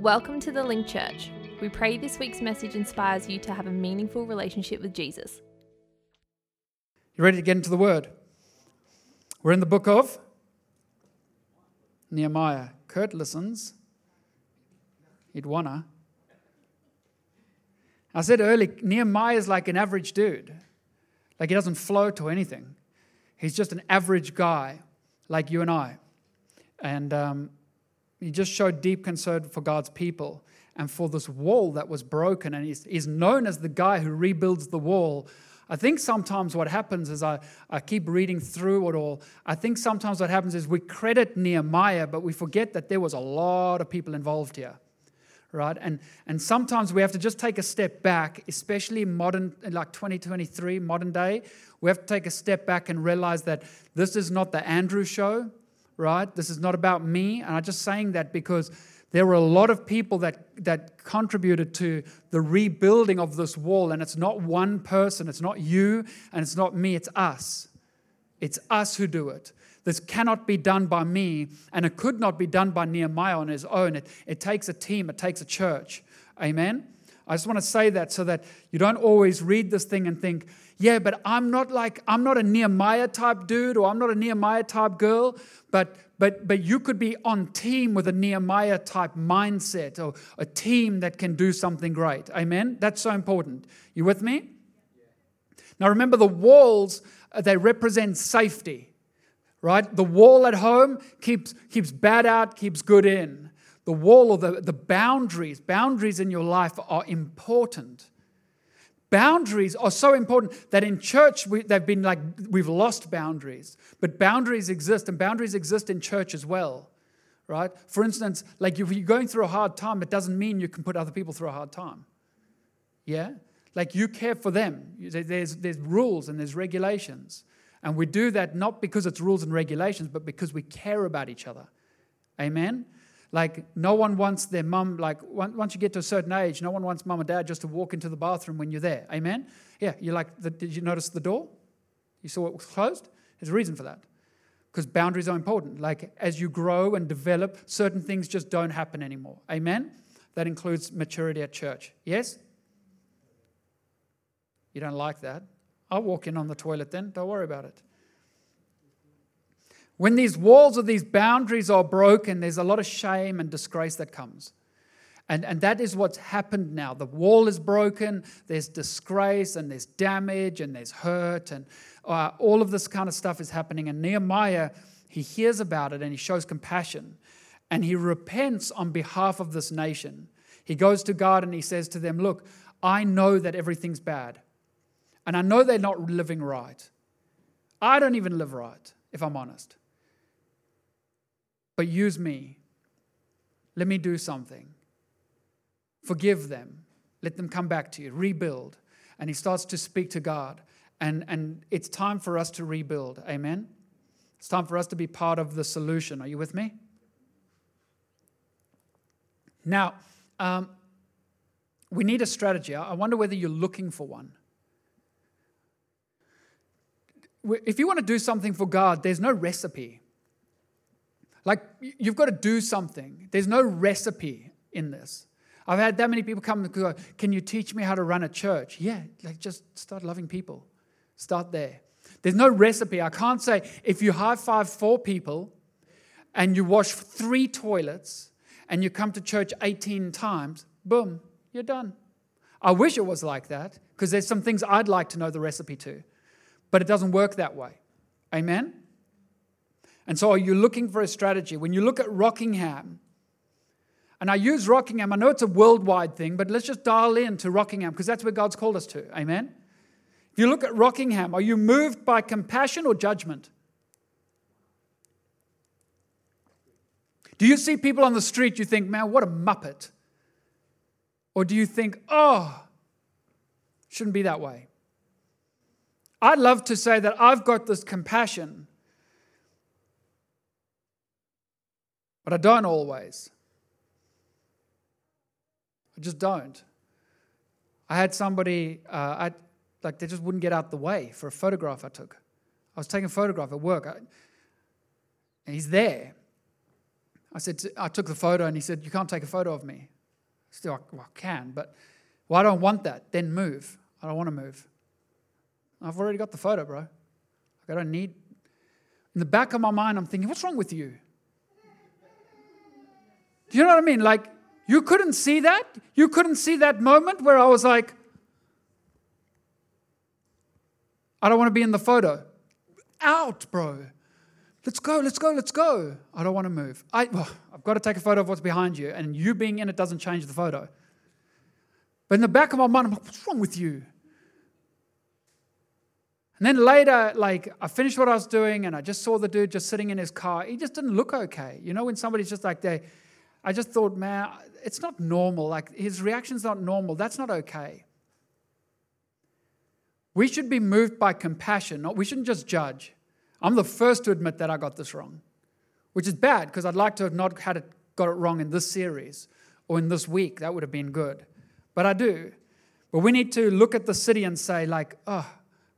Welcome to the Link Church. We pray this week's message inspires you to have a meaningful relationship with Jesus. You ready to get into the word? We're in the book of Nehemiah. Kurt listens. He'd wanna. I said earlier, Nehemiah is like an average dude. Like he doesn't float or anything. He's just an average guy, like you and I. And um, he just showed deep concern for God's people and for this wall that was broken. And he's, he's known as the guy who rebuilds the wall. I think sometimes what happens is I, I keep reading through it all. I think sometimes what happens is we credit Nehemiah, but we forget that there was a lot of people involved here right? And, and sometimes we have to just take a step back, especially modern, like 2023, modern day. We have to take a step back and realize that this is not the Andrew show, right? This is not about me. And I'm just saying that because there were a lot of people that, that contributed to the rebuilding of this wall. And it's not one person, it's not you, and it's not me, it's us. It's us who do it. This cannot be done by me, and it could not be done by Nehemiah on his own. It, it takes a team, it takes a church. Amen? I just want to say that so that you don't always read this thing and think, yeah, but I'm not like, I'm not a Nehemiah type dude or I'm not a Nehemiah type girl, but but but you could be on team with a Nehemiah type mindset or a team that can do something great. Amen? That's so important. You with me? Now remember the walls, uh, they represent safety right? The wall at home keeps, keeps bad out, keeps good in. The wall or the, the boundaries, boundaries in your life are important. Boundaries are so important that in church we, they've been like, we've lost boundaries. But boundaries exist, and boundaries exist in church as well, right? For instance, like if you're going through a hard time, it doesn't mean you can put other people through a hard time. Yeah? Like you care for them. There's, there's rules and there's regulations. And we do that not because it's rules and regulations, but because we care about each other. Amen? Like, no one wants their mum, like, once you get to a certain age, no one wants mum and dad just to walk into the bathroom when you're there. Amen? Yeah, you're like, the, did you notice the door? You saw it was closed? There's a reason for that. Because boundaries are important. Like, as you grow and develop, certain things just don't happen anymore. Amen? That includes maturity at church. Yes? You don't like that? I'll walk in on the toilet then. Don't worry about it. When these walls or these boundaries are broken, there's a lot of shame and disgrace that comes. And, and that is what's happened now. The wall is broken, there's disgrace, and there's damage, and there's hurt, and uh, all of this kind of stuff is happening. And Nehemiah, he hears about it and he shows compassion. And he repents on behalf of this nation. He goes to God and he says to them, Look, I know that everything's bad. And I know they're not living right. I don't even live right, if I'm honest. But use me. Let me do something. Forgive them. Let them come back to you. Rebuild. And he starts to speak to God. And, and it's time for us to rebuild. Amen? It's time for us to be part of the solution. Are you with me? Now, um, we need a strategy. I wonder whether you're looking for one if you want to do something for God, there's no recipe. Like, you've got to do something. There's no recipe in this. I've had that many people come and go, Can you teach me how to run a church? Yeah, like just start loving people. Start there. There's no recipe. I can't say if you high five four people and you wash three toilets and you come to church 18 times, boom, you're done. I wish it was like that because there's some things I'd like to know the recipe to. But it doesn't work that way. Amen? And so you're you looking for a strategy? When you look at Rockingham, and I use Rockingham, I know it's a worldwide thing, but let's just dial in to Rockingham because that's where God's called us to. Amen? If you look at Rockingham, are you moved by compassion or judgment? Do you see people on the street, you think, man, what a muppet? Or do you think, oh, shouldn't be that way? I'd love to say that I've got this compassion, but I don't always. I just don't. I had somebody, uh, I, like, they just wouldn't get out the way for a photograph I took. I was taking a photograph at work, I, and he's there. I said, I took the photo and he said, You can't take a photo of me. Still, well, I can, but well, I don't want that. Then move. I don't want to move. I've already got the photo, bro. I don't need. In the back of my mind, I'm thinking, What's wrong with you? Do you know what I mean? Like, you couldn't see that? You couldn't see that moment where I was like, I don't want to be in the photo. Out, bro. Let's go, let's go, let's go. I don't want to move. I, well, I've got to take a photo of what's behind you, and you being in it doesn't change the photo. But in the back of my mind, I'm like, what's wrong with you? And then later, like, I finished what I was doing, and I just saw the dude just sitting in his car. He just didn't look okay. You know, when somebody's just like, they, I just thought, man, it's not normal. Like, his reaction's not normal. That's not okay. We should be moved by compassion, not, we shouldn't just judge. I'm the first to admit that I got this wrong, which is bad because I'd like to have not had it, got it wrong in this series or in this week. That would have been good. But I do. But we need to look at the city and say, like, oh,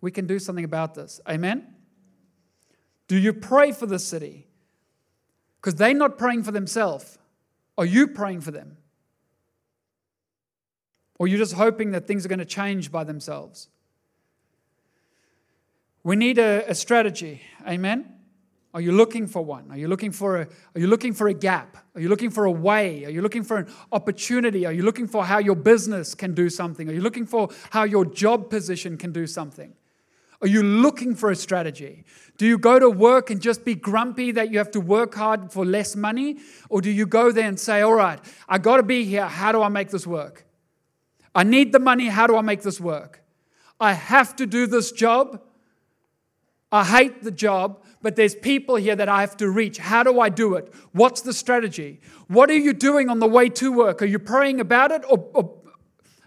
we can do something about this. Amen? Do you pray for the city? Because they're not praying for themselves. Are you praying for them? Or are you just hoping that things are going to change by themselves? We need a, a strategy. Amen? Are you looking for one? Are you looking for a, are you looking for a gap? Are you looking for a way? Are you looking for an opportunity? Are you looking for how your business can do something? Are you looking for how your job position can do something? Are you looking for a strategy? Do you go to work and just be grumpy that you have to work hard for less money? Or do you go there and say, all right, I got to be here. How do I make this work? I need the money. How do I make this work? I have to do this job. I hate the job, but there's people here that I have to reach. How do I do it? What's the strategy? What are you doing on the way to work? Are you praying about it or, or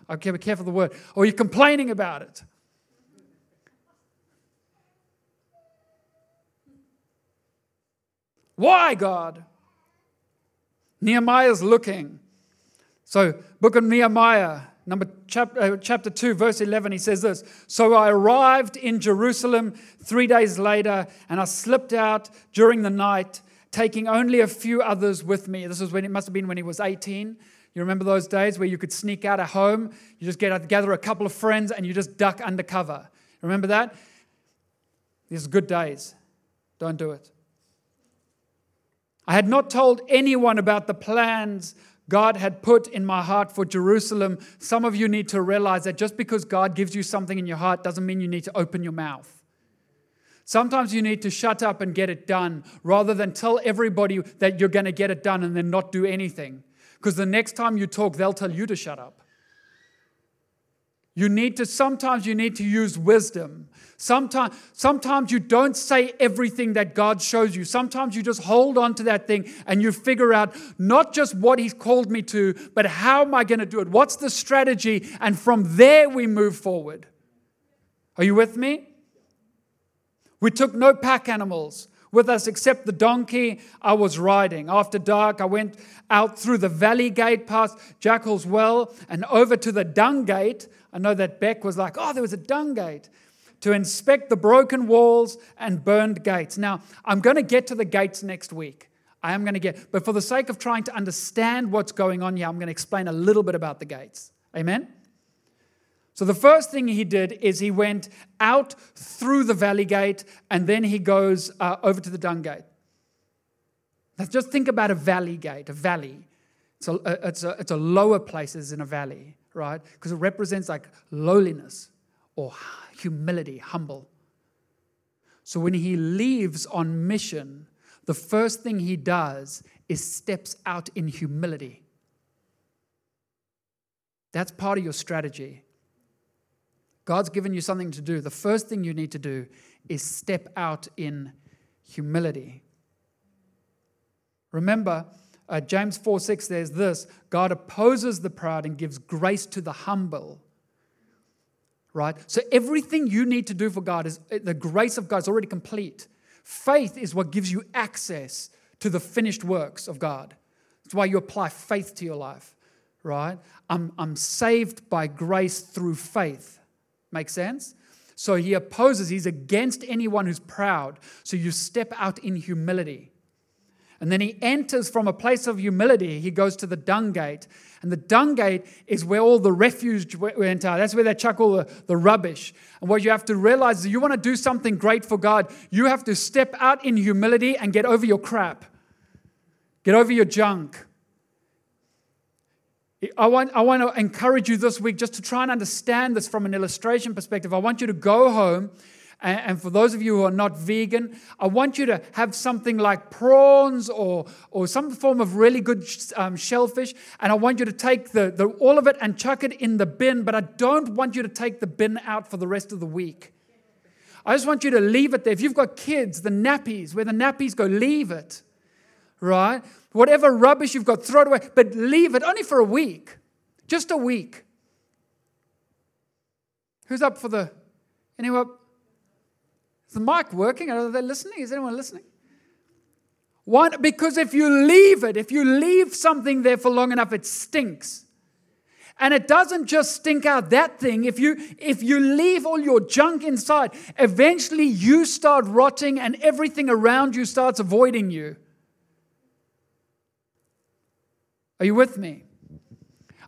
okay, be careful of the word, or are you complaining about it? Why, God? Nehemiah's looking. So, book of Nehemiah, Number chapter, uh, chapter 2, verse 11, he says this So I arrived in Jerusalem three days later, and I slipped out during the night, taking only a few others with me. This was when it must have been when he was 18. You remember those days where you could sneak out of home? You just get gather a couple of friends and you just duck undercover. Remember that? These are good days. Don't do it. I had not told anyone about the plans God had put in my heart for Jerusalem. Some of you need to realize that just because God gives you something in your heart doesn't mean you need to open your mouth. Sometimes you need to shut up and get it done rather than tell everybody that you're going to get it done and then not do anything. Because the next time you talk, they'll tell you to shut up. You need to, sometimes you need to use wisdom. Sometimes, sometimes you don't say everything that God shows you. Sometimes you just hold on to that thing and you figure out not just what He's called me to, but how am I going to do it? What's the strategy? And from there we move forward. Are you with me? We took no pack animals with us except the donkey I was riding. After dark, I went out through the valley gate past Jackal's Well and over to the dung gate. I know that Beck was like, oh, there was a dung gate to inspect the broken walls and burned gates. Now, I'm going to get to the gates next week. I am going to get, but for the sake of trying to understand what's going on here, I'm going to explain a little bit about the gates. Amen? So, the first thing he did is he went out through the valley gate and then he goes uh, over to the dung gate. Now, just think about a valley gate, a valley. It's a, it's a, it's a lower place in a valley right? Because it represents like lowliness or humility, humble. So when he leaves on mission, the first thing he does is steps out in humility. That's part of your strategy. God's given you something to do. The first thing you need to do is step out in humility. Remember, uh, James 4 6, there's this God opposes the proud and gives grace to the humble. Right? So everything you need to do for God is uh, the grace of God is already complete. Faith is what gives you access to the finished works of God. That's why you apply faith to your life, right? I'm, I'm saved by grace through faith. Make sense? So he opposes, he's against anyone who's proud. So you step out in humility. And then he enters from a place of humility. He goes to the dung gate. And the dung gate is where all the refuse went out. That's where they chuck all the, the rubbish. And what you have to realize is you want to do something great for God, you have to step out in humility and get over your crap, get over your junk. I want, I want to encourage you this week just to try and understand this from an illustration perspective. I want you to go home and, for those of you who are not vegan, I want you to have something like prawns or, or some form of really good um, shellfish. And I want you to take the, the, all of it and chuck it in the bin. But I don't want you to take the bin out for the rest of the week. I just want you to leave it there. If you've got kids, the nappies, where the nappies go, leave it. Right? Whatever rubbish you've got, throw it away. But leave it only for a week. Just a week. Who's up for the. Anyone? Is the mic working? Are they listening? Is anyone listening? Why? Because if you leave it, if you leave something there for long enough, it stinks. And it doesn't just stink out that thing. If you if you leave all your junk inside, eventually you start rotting and everything around you starts avoiding you. Are you with me?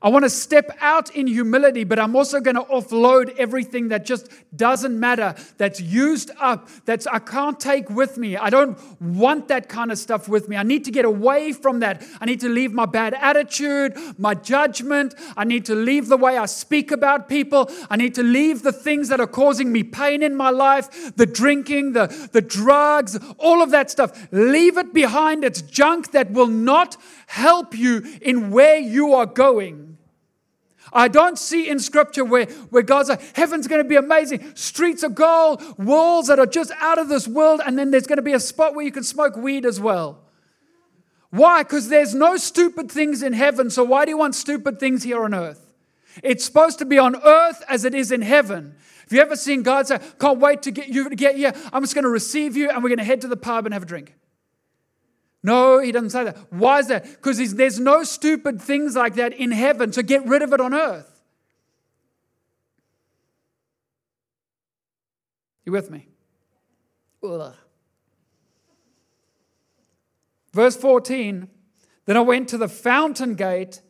I want to step out in humility, but I'm also going to offload everything that just doesn't matter, that's used up, that's I can't take with me. I don't want that kind of stuff with me. I need to get away from that. I need to leave my bad attitude, my judgment. I need to leave the way I speak about people. I need to leave the things that are causing me pain in my life, the drinking, the, the drugs, all of that stuff. Leave it behind. It's junk that will not help you in where you are going. I don't see in scripture where, where God's like, heaven's going to be amazing, streets of gold, walls that are just out of this world, and then there's going to be a spot where you can smoke weed as well. Why? Because there's no stupid things in heaven, so why do you want stupid things here on earth? It's supposed to be on earth as it is in heaven. Have you ever seen God say, Can't wait to get you to get here? I'm just going to receive you and we're going to head to the pub and have a drink? No, he doesn't say that. Why is that? Because there's no stupid things like that in heaven, so get rid of it on earth. You with me? Ugh. Verse 14 Then I went to the fountain gate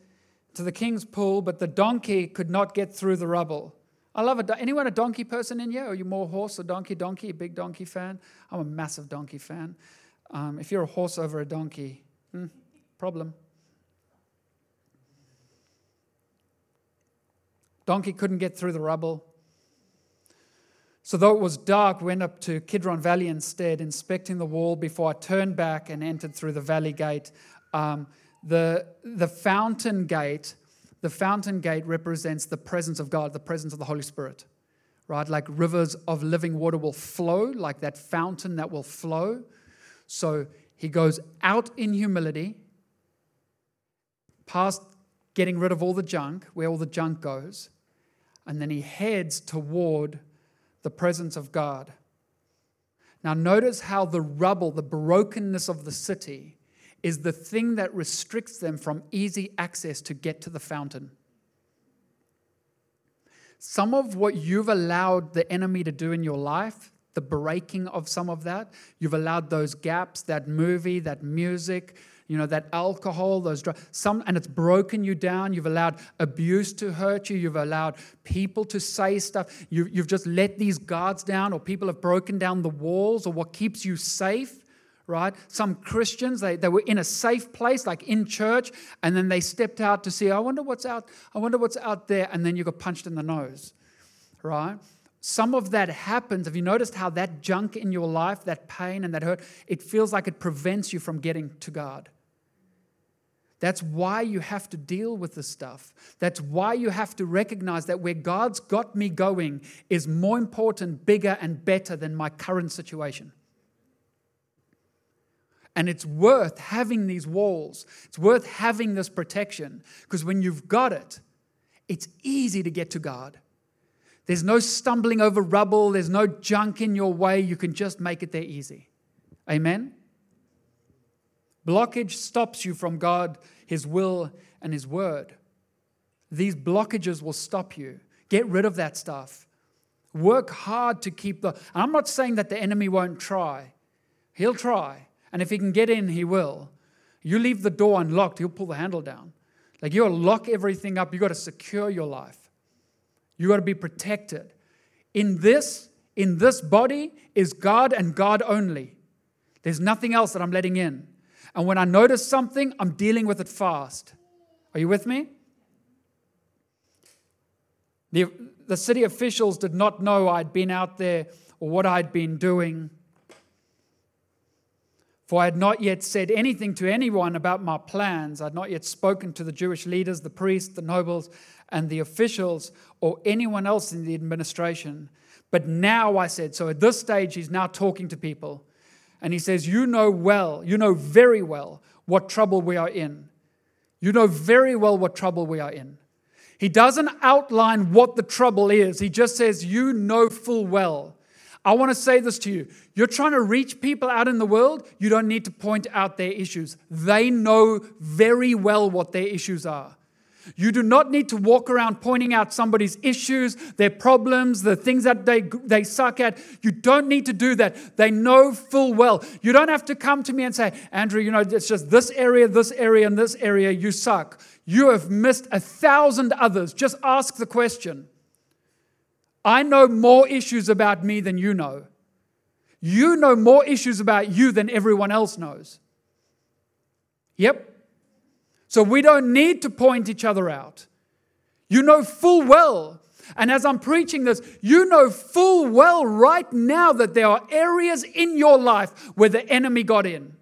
to the king's pool, but the donkey could not get through the rubble. I love it. Anyone a donkey person in here? Are you more horse or donkey? Donkey, big donkey fan? I'm a massive donkey fan. Um, if you're a horse over a donkey, hmm, problem. Donkey couldn't get through the rubble. So, though it was dark, went up to Kidron Valley instead, inspecting the wall before I turned back and entered through the valley gate. Um, the, the fountain gate, the fountain gate represents the presence of God, the presence of the Holy Spirit, right? Like rivers of living water will flow, like that fountain that will flow. So he goes out in humility, past getting rid of all the junk, where all the junk goes, and then he heads toward the presence of God. Now, notice how the rubble, the brokenness of the city, is the thing that restricts them from easy access to get to the fountain. Some of what you've allowed the enemy to do in your life, the breaking of some of that. You've allowed those gaps, that movie, that music, you know, that alcohol, those drugs, some, and it's broken you down. You've allowed abuse to hurt you. You've allowed people to say stuff. You, you've just let these guards down, or people have broken down the walls, or what keeps you safe right? Some Christians, they, they were in a safe place, like in church, and then they stepped out to see, I wonder what's out, I wonder what's out there, and then you got punched in the nose, right? Some of that happens. Have you noticed how that junk in your life, that pain and that hurt, it feels like it prevents you from getting to God? That's why you have to deal with this stuff. That's why you have to recognize that where God's got me going is more important, bigger, and better than my current situation. And it's worth having these walls, it's worth having this protection, because when you've got it, it's easy to get to God. There's no stumbling over rubble, there's no junk in your way. You can just make it there easy. Amen? Blockage stops you from God, His will, and His word. These blockages will stop you. Get rid of that stuff. Work hard to keep the. I'm not saying that the enemy won't try, he'll try. And if he can get in, he will. You leave the door unlocked, he'll pull the handle down. Like you got to lock everything up. You've got to secure your life. You got to be protected. In this, in this body is God and God only. There's nothing else that I'm letting in. And when I notice something, I'm dealing with it fast. Are you with me? The, the city officials did not know I'd been out there or what I'd been doing. For I had not yet said anything to anyone about my plans. I had not yet spoken to the Jewish leaders, the priests, the nobles, and the officials, or anyone else in the administration. But now I said, so at this stage, he's now talking to people. And he says, You know well, you know very well what trouble we are in. You know very well what trouble we are in. He doesn't outline what the trouble is, he just says, You know full well I want to say this to you. You're trying to reach people out in the world, you don't need to point out their issues. They know very well what their issues are. You do not need to walk around pointing out somebody's issues, their problems, the things that they, they suck at. You don't need to do that. They know full well. You don't have to come to me and say, Andrew, you know, it's just this area, this area, and this area, you suck. You have missed a thousand others. Just ask the question. I know more issues about me than you know. You know more issues about you than everyone else knows. Yep. So we don't need to point each other out. You know full well. And as I'm preaching this, you know full well right now that there are areas in your life where the enemy got in.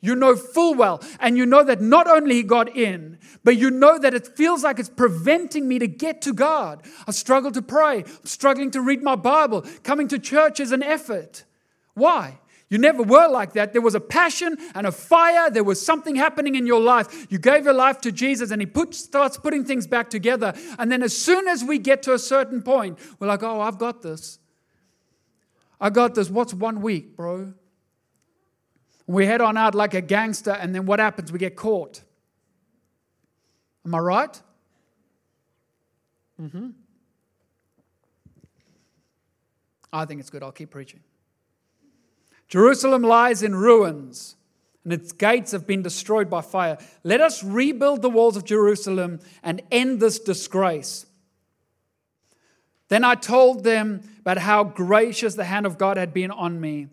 You know full well. And you know that not only he got in, but you know that it feels like it's preventing me to get to God. I struggle to pray. I'm struggling to read my Bible. Coming to church is an effort. Why? You never were like that. There was a passion and a fire. There was something happening in your life. You gave your life to Jesus and He put, starts putting things back together. And then as soon as we get to a certain point, we're like, oh, I've got this. I got this. What's one week, bro? We head on out like a gangster, and then what happens? We get caught. Am I right? Mm-hmm. I think it's good. I'll keep preaching. Jerusalem lies in ruins, and its gates have been destroyed by fire. Let us rebuild the walls of Jerusalem and end this disgrace. Then I told them about how gracious the hand of God had been on me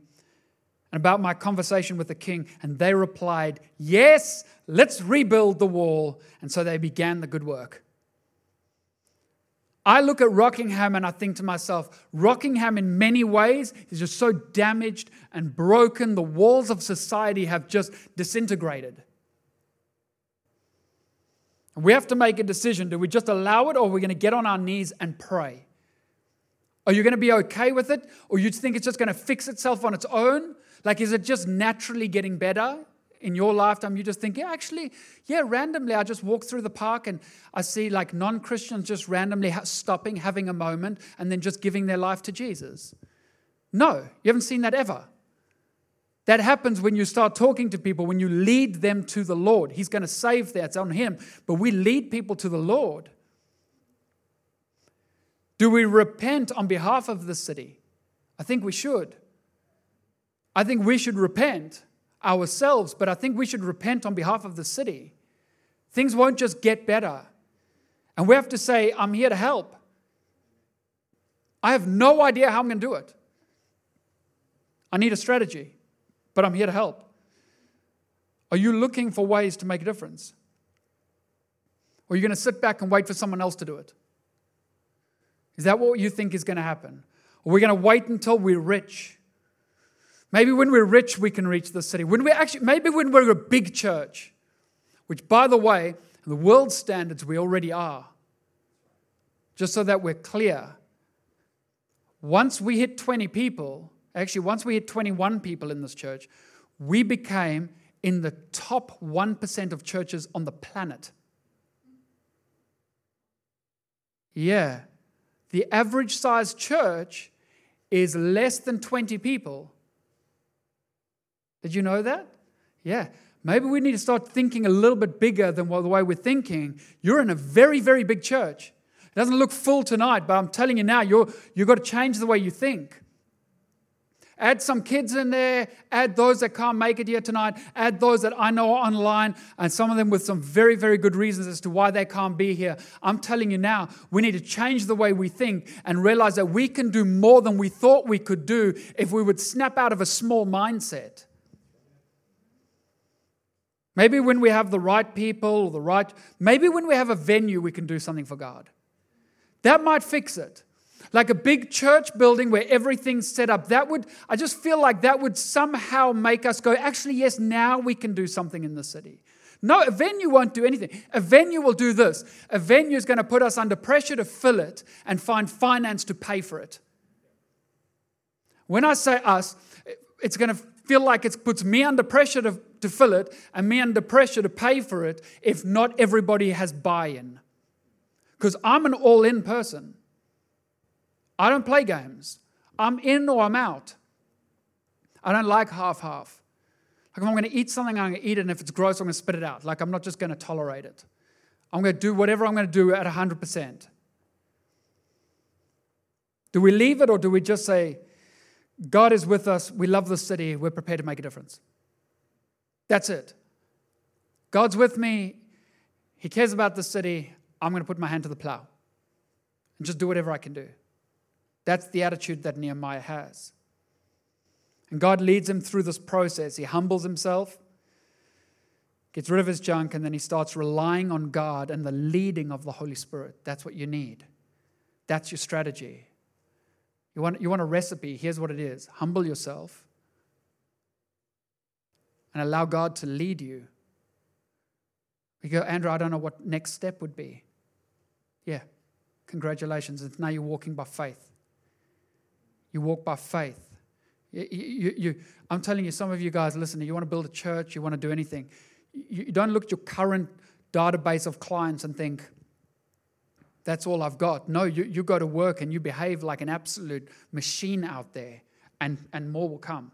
and about my conversation with the king. And they replied, Yes, let's rebuild the wall. And so they began the good work. I look at Rockingham and I think to myself, Rockingham in many ways is just so damaged and broken. The walls of society have just disintegrated. We have to make a decision. Do we just allow it or are we going to get on our knees and pray? Are you going to be okay with it? Or you think it's just going to fix itself on its own? Like, is it just naturally getting better in your lifetime? You just think, yeah, actually, yeah, randomly, I just walk through the park and I see like non Christians just randomly stopping, having a moment, and then just giving their life to Jesus. No, you haven't seen that ever. That happens when you start talking to people, when you lead them to the Lord. He's going to save that, it's on Him. But we lead people to the Lord. Do we repent on behalf of the city? I think we should. I think we should repent ourselves, but I think we should repent on behalf of the city. Things won't just get better. And we have to say, I'm here to help. I have no idea how I'm going to do it. I need a strategy, but I'm here to help. Are you looking for ways to make a difference? Or are you going to sit back and wait for someone else to do it? Is that what you think is going to happen? Are we going to wait until we're rich Maybe when we're rich, we can reach the city. When we actually, maybe when we're a big church, which, by the way, the world standards we already are. Just so that we're clear. Once we hit 20 people, actually, once we hit 21 people in this church, we became in the top 1% of churches on the planet. Yeah. The average size church is less than 20 people did you know that? Yeah. Maybe we need to start thinking a little bit bigger than the way we're thinking. You're in a very, very big church. It doesn't look full tonight, but I'm telling you now, you're, you've got to change the way you think. Add some kids in there, add those that can't make it here tonight, add those that I know are online, and some of them with some very, very good reasons as to why they can't be here. I'm telling you now, we need to change the way we think and realize that we can do more than we thought we could do if we would snap out of a small mindset. Maybe when we have the right people the right, maybe when we have a venue, we can do something for God. That might fix it. Like a big church building where everything's set up. That would, I just feel like that would somehow make us go, actually, yes, now we can do something in the city. No, a venue won't do anything. A venue will do this. A venue is going to put us under pressure to fill it and find finance to pay for it. When I say us, it's going to feel like it puts me under pressure to, to fill it and me under pressure to pay for it if not everybody has buy in. Because I'm an all in person. I don't play games. I'm in or I'm out. I don't like half half. Like if I'm going to eat something, I'm going to eat it, and if it's gross, I'm going to spit it out. Like I'm not just going to tolerate it. I'm going to do whatever I'm going to do at 100%. Do we leave it or do we just say, God is with us, we love the city, we're prepared to make a difference? That's it. God's with me, He cares about the city, I'm going to put my hand to the plow and just do whatever I can do. That's the attitude that Nehemiah has. And God leads him through this process. He humbles himself, gets rid of his junk, and then he starts relying on God and the leading of the Holy Spirit. That's what you need. That's your strategy. You want, you want a recipe? Here's what it is humble yourself and allow God to lead you. You go, Andrew, I don't know what next step would be. Yeah, congratulations. Now you're walking by faith. You walk by faith. You, you, you, I'm telling you, some of you guys, listen, you want to build a church, you want to do anything. You don't look at your current database of clients and think, that's all I've got. No, you, you go to work and you behave like an absolute machine out there, and, and more will come.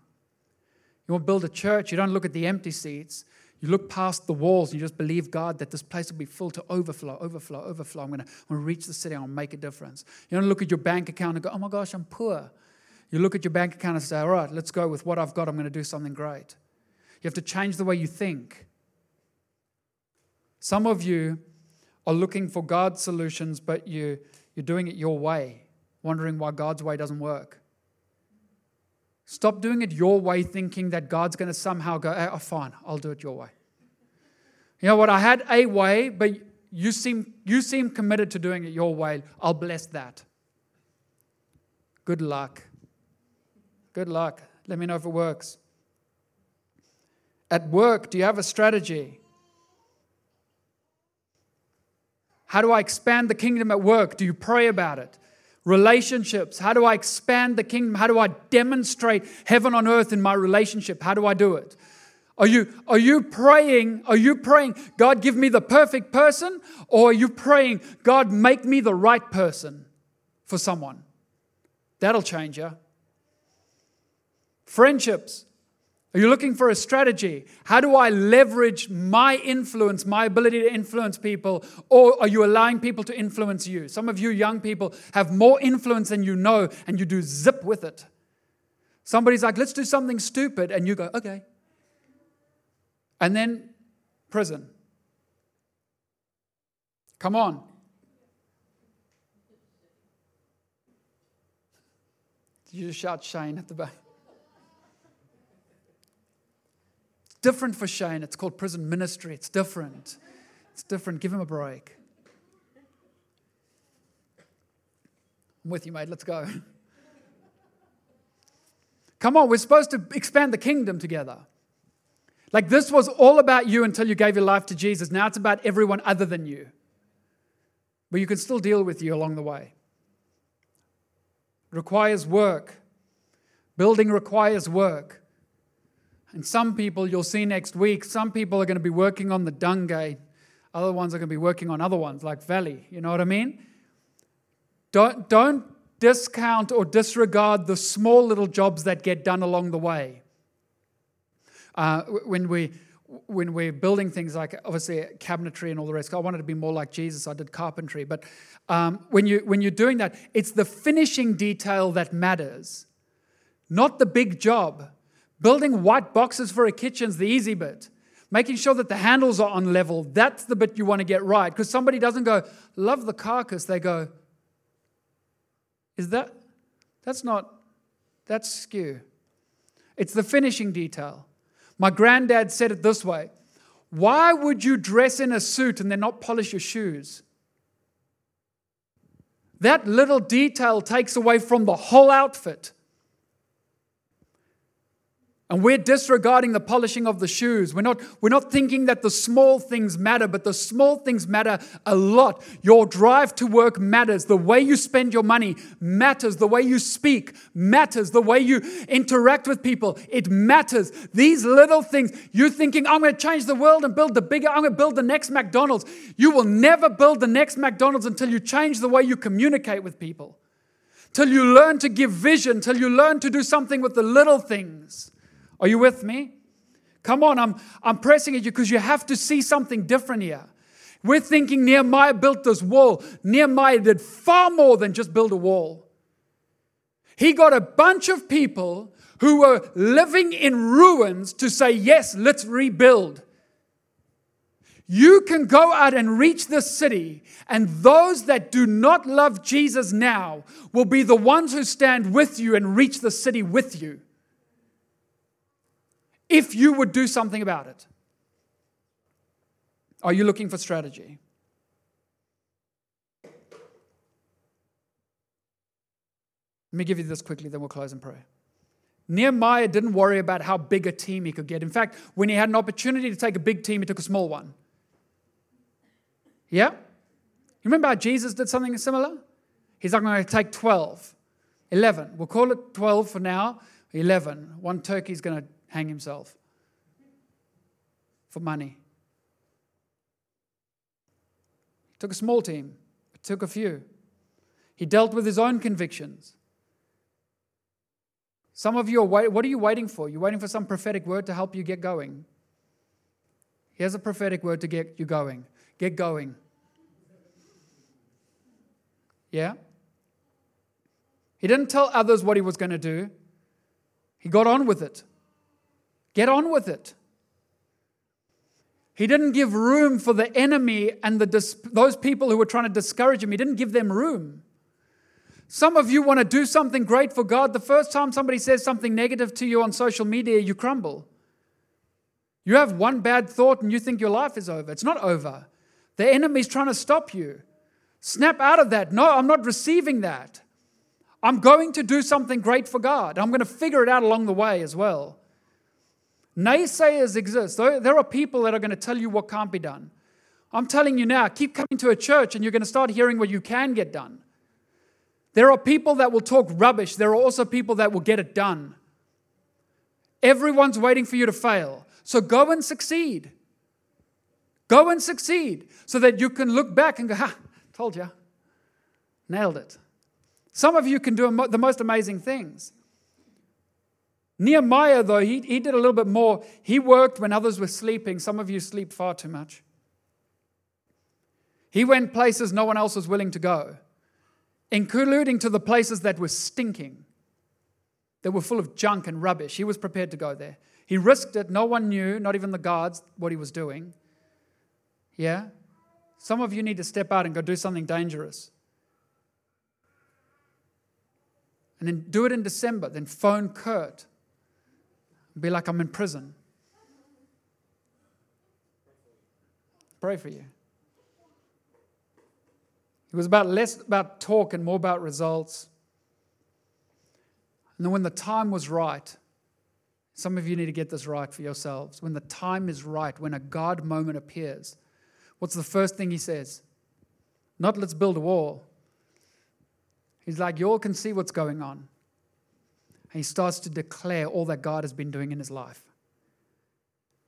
You want to build a church, you don't look at the empty seats. You look past the walls and you just believe God that this place will be full to overflow, overflow, overflow. I'm going to, reach the city, to make a difference. You don't look at your bank account and go, oh my gosh, I'm poor. You look at your bank account and say, all right, let's go with what I've got, I'm going to do something great. You have to change the way you think. Some of you are looking for God's solutions, but you, you're doing it your way, wondering why God's way doesn't work. Stop doing it your way, thinking that God's going to somehow go, oh, fine, I'll do it your way. You know what? I had a way, but you seem, you seem committed to doing it your way. I'll bless that. Good luck. Good luck. Let me know if it works. At work, do you have a strategy? How do I expand the kingdom at work? Do you pray about it? Relationships. How do I expand the kingdom? How do I demonstrate heaven on earth in my relationship? How do I do it? Are you, are you praying? Are you praying, God, give me the perfect person? Or are you praying, God, make me the right person for someone? That'll change you. Friendships. Are you looking for a strategy? How do I leverage my influence, my ability to influence people? Or are you allowing people to influence you? Some of you young people have more influence than you know, and you do zip with it. Somebody's like, let's do something stupid, and you go, okay. And then prison. Come on. Did you just shout Shane at the back? Different for Shane. It's called prison ministry. It's different. It's different. Give him a break. I'm with you, mate. Let's go. Come on, we're supposed to expand the kingdom together. Like this was all about you until you gave your life to Jesus. Now it's about everyone other than you. But you can still deal with you along the way. It requires work. Building requires work. And some people you'll see next week, some people are going to be working on the dung gate, other ones are going to be working on other ones like Valley. You know what I mean? Don't, don't discount or disregard the small little jobs that get done along the way. Uh, when we when we're building things like obviously cabinetry and all the rest, I wanted to be more like Jesus. I did carpentry, but um, when you when you're doing that, it's the finishing detail that matters not the big job. Building white boxes for a kitchen's the easy bit. Making sure that the handles are on level, that's the bit you want to get right. Because somebody doesn't go, love the carcass. They go, is that, that's not, that's skew. It's the finishing detail. My granddad said it this way Why would you dress in a suit and then not polish your shoes? That little detail takes away from the whole outfit. And we're disregarding the polishing of the shoes. We're not, we're not thinking that the small things matter, but the small things matter a lot. Your drive to work matters. The way you spend your money matters. The way you speak matters. The way you interact with people, it matters. These little things, you're thinking, I'm going to change the world and build the bigger, I'm going to build the next McDonald's. You will never build the next McDonald's until you change the way you communicate with people, till you learn to give vision, till you learn to do something with the little things. Are you with me? Come on, I'm, I'm pressing at you because you have to see something different here. We're thinking Nehemiah built this wall. Nehemiah did far more than just build a wall. He got a bunch of people who were living in ruins to say, Yes, let's rebuild. You can go out and reach this city, and those that do not love Jesus now will be the ones who stand with you and reach the city with you if you would do something about it. Are you looking for strategy? Let me give you this quickly, then we'll close and pray. Nehemiah didn't worry about how big a team he could get. In fact, when he had an opportunity to take a big team, he took a small one. Yeah? You remember how Jesus did something similar? He's like, I'm going to take 12, 11. We'll call it 12 for now, 11. One turkey's going to hang himself for money. He took a small team, but took a few. He dealt with his own convictions. Some of you are wait, what are you waiting for? You're waiting for some prophetic word to help you get going. Here's a prophetic word to get you going. Get going. Yeah? He didn't tell others what he was going to do. He got on with it. Get on with it. He didn't give room for the enemy and the those people who were trying to discourage him. He didn't give them room. Some of you want to do something great for God. The first time somebody says something negative to you on social media, you crumble. You have one bad thought and you think your life is over. It's not over. The enemy's trying to stop you. Snap out of that. No, I'm not receiving that. I'm going to do something great for God. I'm going to figure it out along the way as well. Naysayers exist. There are people that are going to tell you what can't be done. I'm telling you now, keep coming to a church and you're going to start hearing what you can get done. There are people that will talk rubbish. There are also people that will get it done. Everyone's waiting for you to fail. So go and succeed. Go and succeed so that you can look back and go, ha, told you. Nailed it. Some of you can do the most amazing things. Nehemiah, though, he, he did a little bit more. He worked when others were sleeping. Some of you sleep far too much. He went places no one else was willing to go, including to the places that were stinking, that were full of junk and rubbish. He was prepared to go there. He risked it. No one knew, not even the guards, what he was doing. Yeah? Some of you need to step out and go do something dangerous. And then do it in December. Then phone Kurt be like, I'm in prison. Pray for you. It was about less about talk and more about results. And then when the time was right, some of you need to get this right for yourselves. When the time is right, when a God moment appears, what's the first thing he says? Not let's build a wall. He's like, you all can see what's going on. And he starts to declare all that God has been doing in his life.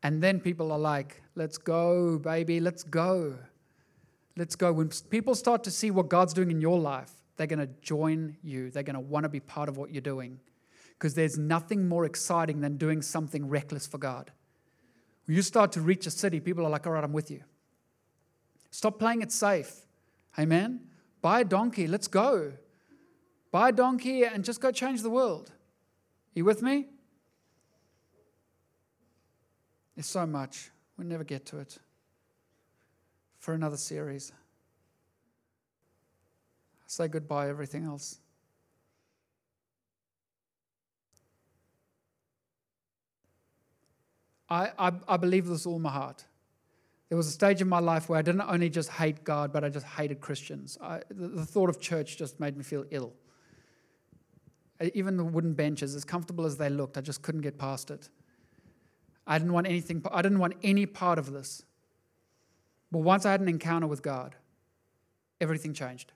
And then people are like, let's go, baby, let's go. Let's go. When people start to see what God's doing in your life, they're going to join you. They're going to want to be part of what you're doing. Because there's nothing more exciting than doing something reckless for God. When you start to reach a city, people are like, all right, I'm with you. Stop playing it safe. Amen? Buy a donkey, let's go. Buy a donkey and just go change the world. You with me? There's so much. We'll never get to it for another series. Say goodbye, everything else. I, I, I believe this all my heart. There was a stage in my life where I didn't only just hate God, but I just hated Christians. I, the, the thought of church just made me feel ill. Even the wooden benches, as comfortable as they looked, I just couldn't get past it. I didn't want anything, I didn't want any part of this. But once I had an encounter with God, everything changed.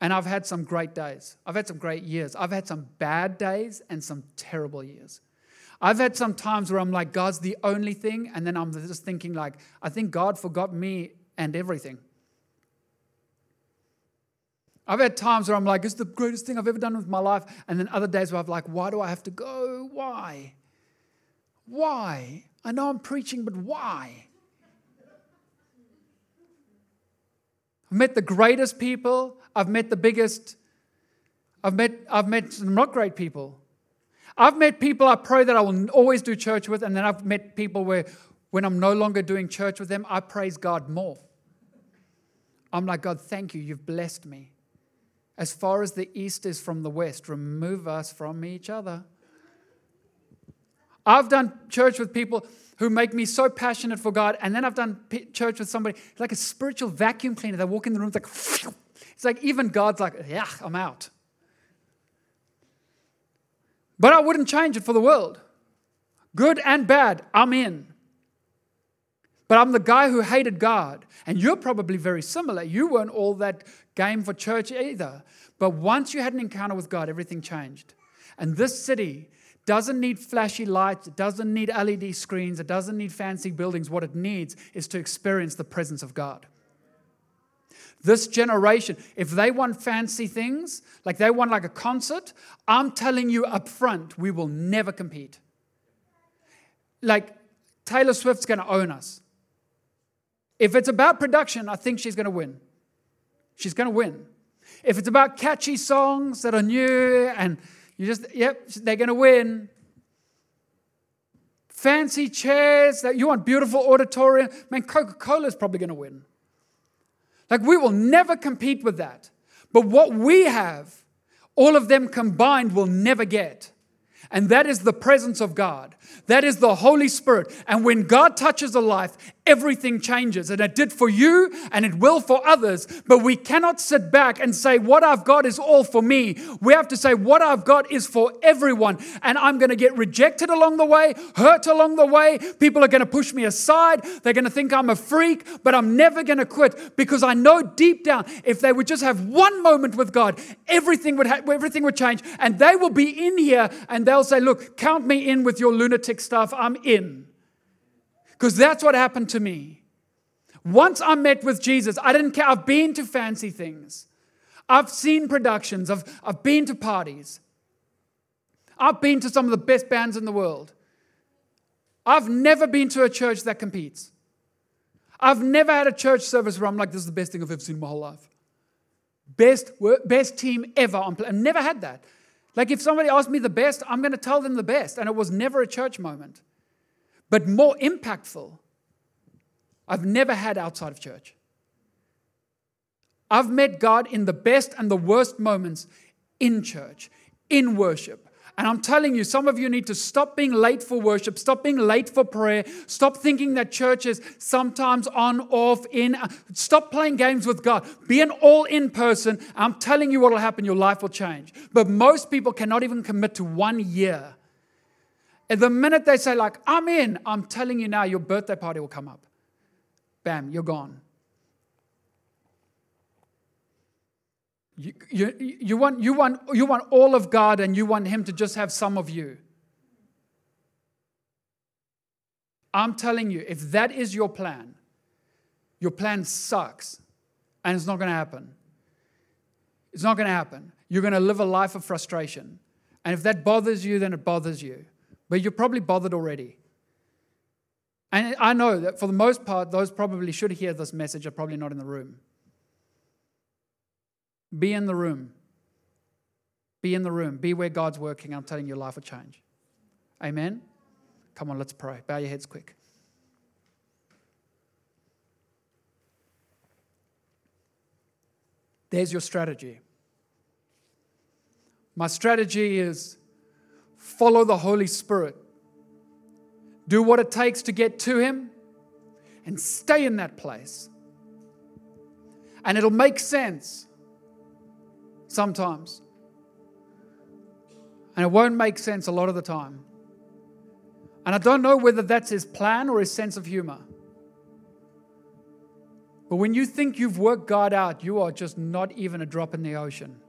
And I've had some great days. I've had some great years. I've had some bad days and some terrible years. I've had some times where I'm like, God's the only thing. And then I'm just thinking, like, I think God forgot me and everything. I've had times where I'm like, it's the greatest thing I've ever done with my life. And then other days where I'm like, why do I have to go? Why? Why? I know I'm preaching, but why? I've met the greatest people. I've met the biggest. I've met, I've met some not great people. I've met people I pray that I will always do church with, and then I've met people where when I'm no longer doing church with them, I praise God more. I'm like, God, thank you. You've blessed me. As far as the east is from the west, remove us from each other. I've done church with people who make me so passionate for God, and then I've done church with somebody like a spiritual vacuum cleaner. They walk in the room, it's like, it's like even God's like, yeah, I'm out. But I wouldn't change it for the world. Good and bad, I'm in. But I'm the guy who hated God. And you're probably very similar. You weren't all that game for church either. But once you had an encounter with God, everything changed. And this city doesn't need flashy lights, it doesn't need LED screens, it doesn't need fancy buildings. What it needs is to experience the presence of God. This generation, if they want fancy things, like they want like a concert, I'm telling you up front, we will never compete. Like Taylor Swift's going to own us. If it's about production, I think she's going to win. She's going to win. If it's about catchy songs that are new and you just, yep, they're going to win. Fancy chairs that you want beautiful auditorium, man, Coca Cola is probably going to win. Like, we will never compete with that. But what we have, all of them combined will never get. And that is the presence of God. That is the Holy Spirit. And when God touches a life, everything changes. And it did for you and it will for others. But we cannot sit back and say, What I've got is all for me. We have to say, What I've got is for everyone. And I'm going to get rejected along the way, hurt along the way. People are going to push me aside. They're going to think I'm a freak, but I'm never going to quit because I know deep down if they would just have one moment with God, everything would, ha- everything would change. And they will be in here and they'll say, Look, count me in with your lunatic stuff. I'm in. Because that's what happened to me. Once I met with Jesus, I didn't care. I've been to fancy things, I've seen productions, I've, I've been to parties, I've been to some of the best bands in the world. I've never been to a church that competes. I've never had a church service where I'm like, this is the best thing I've ever seen in my whole life. Best, best team ever on play. I've never had that. Like if somebody asked me the best, I'm going to tell them the best. And it was never a church moment but more impactful, I've never had outside of church. I've met God in the best and the worst moments in church, in worship. And I'm telling you, some of you need to stop being late for worship, stop being late for prayer, stop thinking that church is sometimes on, off, in. Uh, stop playing games with God. Be an all in person. I'm telling you what will happen. Your life will change. But most people cannot even commit to one year and the minute they say, like, I'm in, I'm telling you now, your birthday party will come up. Bam, you're gone. You, you, you, want, you, want, you want all of God and you want Him to just have some of you. I'm telling you, if that is your plan, your plan sucks and it's not going to happen. It's not going to happen. You're going to live a life of frustration. And if that bothers you, then it bothers you but you're probably bothered already. And I know that for the most part, those probably should hear this message are probably not in the room. Be in the room. Be in the room. Be where God's working. I'm telling you, life will change. Amen? Come on, let's pray. Bow your heads quick. There's your strategy. My strategy is follow the Holy Spirit. Do what it takes to get to Him and stay in that place. And it'll make sense sometimes. And it won't make sense a lot of the time. And I don't know whether that's his plan or his sense of humor. But when you think you've worked God out, you are just not even a drop in the ocean.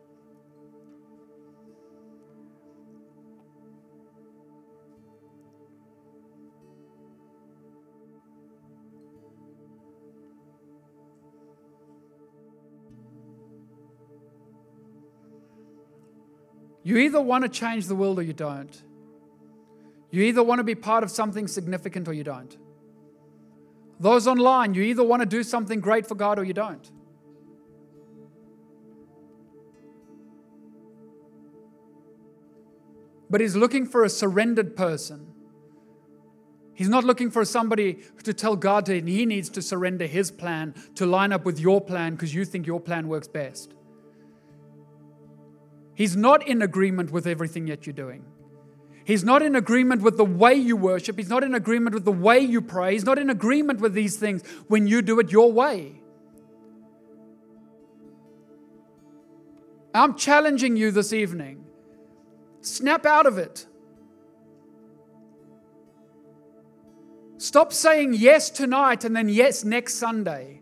You either want to change the world or you don't. You either want to be part of something significant or you don't. Those online, you either want to do something great for God or you don't. But He's looking for a surrendered person. He's not looking for somebody to tell God that He needs to surrender His plan to line up with your plan because you think your plan works best. He's not in agreement with everything that you're doing. He's not in agreement with the way you worship. He's not in agreement with the way you pray. He's not in agreement with these things when you do it your way. I'm challenging you this evening. Snap out of it. Stop saying yes tonight and then yes next Sunday.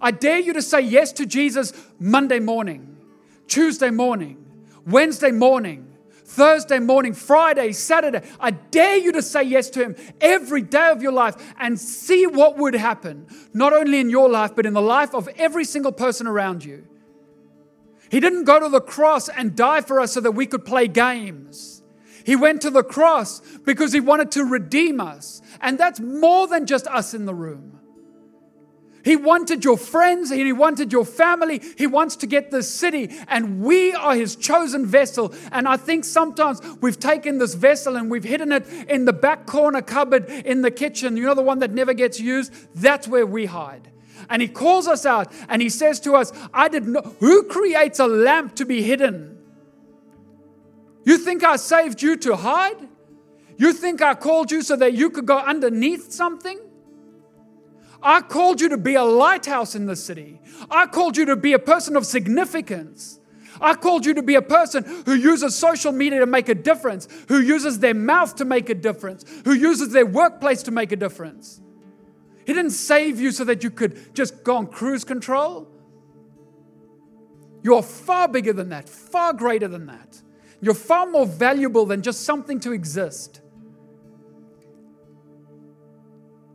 I dare you to say yes to Jesus Monday morning. Tuesday morning, Wednesday morning, Thursday morning, Friday, Saturday. I dare you to say yes to Him every day of your life and see what would happen, not only in your life, but in the life of every single person around you. He didn't go to the cross and die for us so that we could play games. He went to the cross because He wanted to redeem us. And that's more than just us in the room. He wanted your friends, He wanted your family, He wants to get this city, and we are His chosen vessel. And I think sometimes we've taken this vessel and we've hidden it in the back corner cupboard in the kitchen, you know, the one that never gets used? That's where we hide. And He calls us out and He says to us, I did not, who creates a lamp to be hidden? You think I saved you to hide? You think I called you so that you could go underneath something? I called you to be a lighthouse in the city. I called you to be a person of significance. I called you to be a person who uses social media to make a difference, who uses their mouth to make a difference, who uses their workplace to make a difference. He didn't save you so that you could just go on cruise control. You're far bigger than that, far greater than that. You're far more valuable than just something to exist.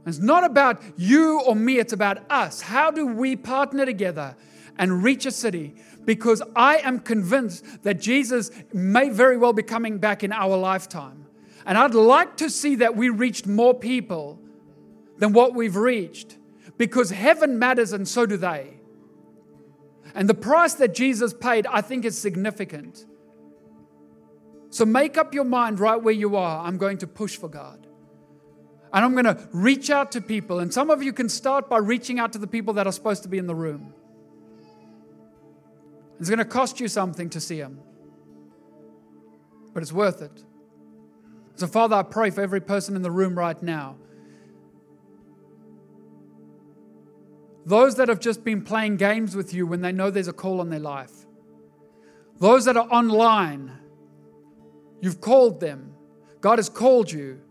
It's not about you or me, it's about us. How do we partner together and reach a city? Because I am convinced that Jesus may very well be coming back in our lifetime. And I'd like to see that we reached more people than what we've reached because heaven matters and so do they. And the price that Jesus paid, I think, is significant. So make up your mind right where you are. I'm going to push for God. And I'm going to reach out to people. And some of you can start by reaching out to the people that are supposed to be in the room. It's going to cost you something to see them, but it's worth it. So, Father, I pray for every person in the room right now. Those that have just been playing games with you when they know there's a call on their life. Those that are online, you've called them. God has called you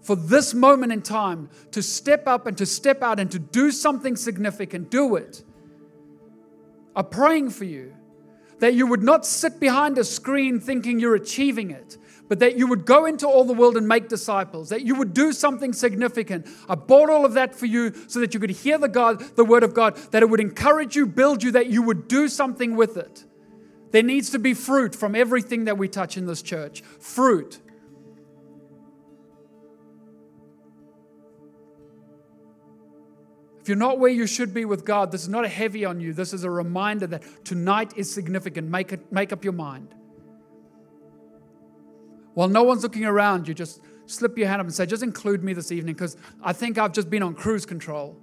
for this moment in time to step up and to step out and to do something significant, do it. I'm praying for you that you would not sit behind a screen thinking you're achieving it, but that you would go into all the world and make disciples, that you would do something significant. I bought all of that for you so that you could hear the God, the word of God, that it would encourage you, build you, that you would do something with it. There needs to be fruit from everything that we touch in this church. Fruit. If you're not where you should be with God, this is not a heavy on you. This is a reminder that tonight is significant. Make, it, make up your mind. While no one's looking around you, just slip your hand up and say, just include me this evening because I think I've just been on cruise control.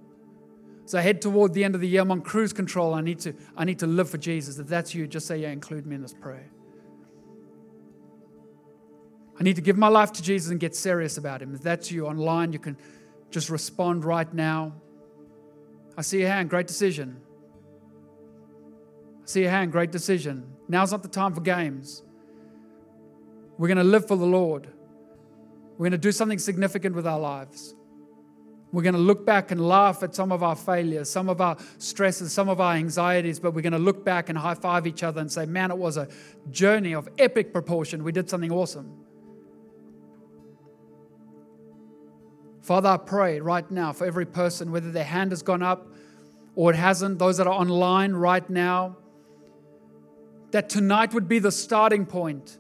So I head toward the end of the year. I'm on cruise control. I need to, I need to live for Jesus. If that's you, just say, yeah, include me in this prayer. I need to give my life to Jesus and get serious about Him. If that's you online, you can just respond right now. I see your hand. Great decision. I see your hand. Great decision. Now's not the time for games. We're going to live for the Lord. We're going to do something significant with our lives. We're going to look back and laugh at some of our failures, some of our stresses, some of our anxieties, but we're going to look back and high five each other and say, man, it was a journey of epic proportion. We did something awesome. Father, I pray right now for every person, whether their hand has gone up or it hasn't, those that are online right now, that tonight would be the starting point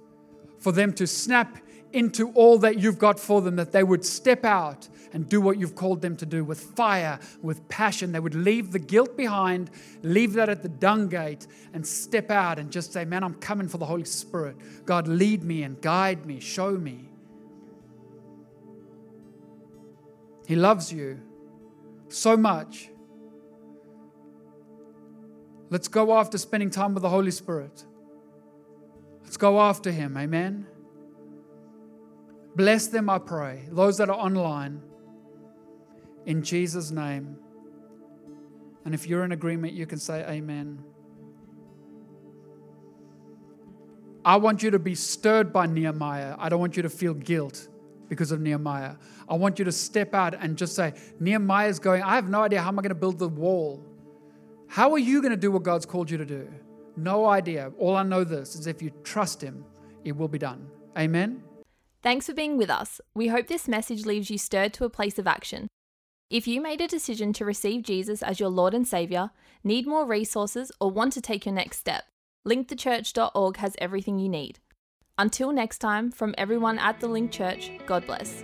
for them to snap into all that you've got for them, that they would step out and do what you've called them to do with fire, with passion. They would leave the guilt behind, leave that at the dung gate, and step out and just say, Man, I'm coming for the Holy Spirit. God, lead me and guide me, show me. He loves you so much. Let's go after spending time with the Holy Spirit. Let's go after Him. Amen. Bless them, I pray. Those that are online, in Jesus' name. And if you're in agreement, you can say Amen. I want you to be stirred by Nehemiah. I don't want you to feel guilt because of Nehemiah. I want you to step out and just say, Nehemiah's going, I have no idea how am I going to build the wall. How are you going to do what God's called you to do? No idea. All I know this is if you trust Him, it will be done. Amen. Thanks for being with us. We hope this message leaves you stirred to a place of action. If you made a decision to receive Jesus as your Lord and Savior, need more resources, or want to take your next step, linkthechurch.org has everything you need. Until next time, from everyone at the Link Church, God bless.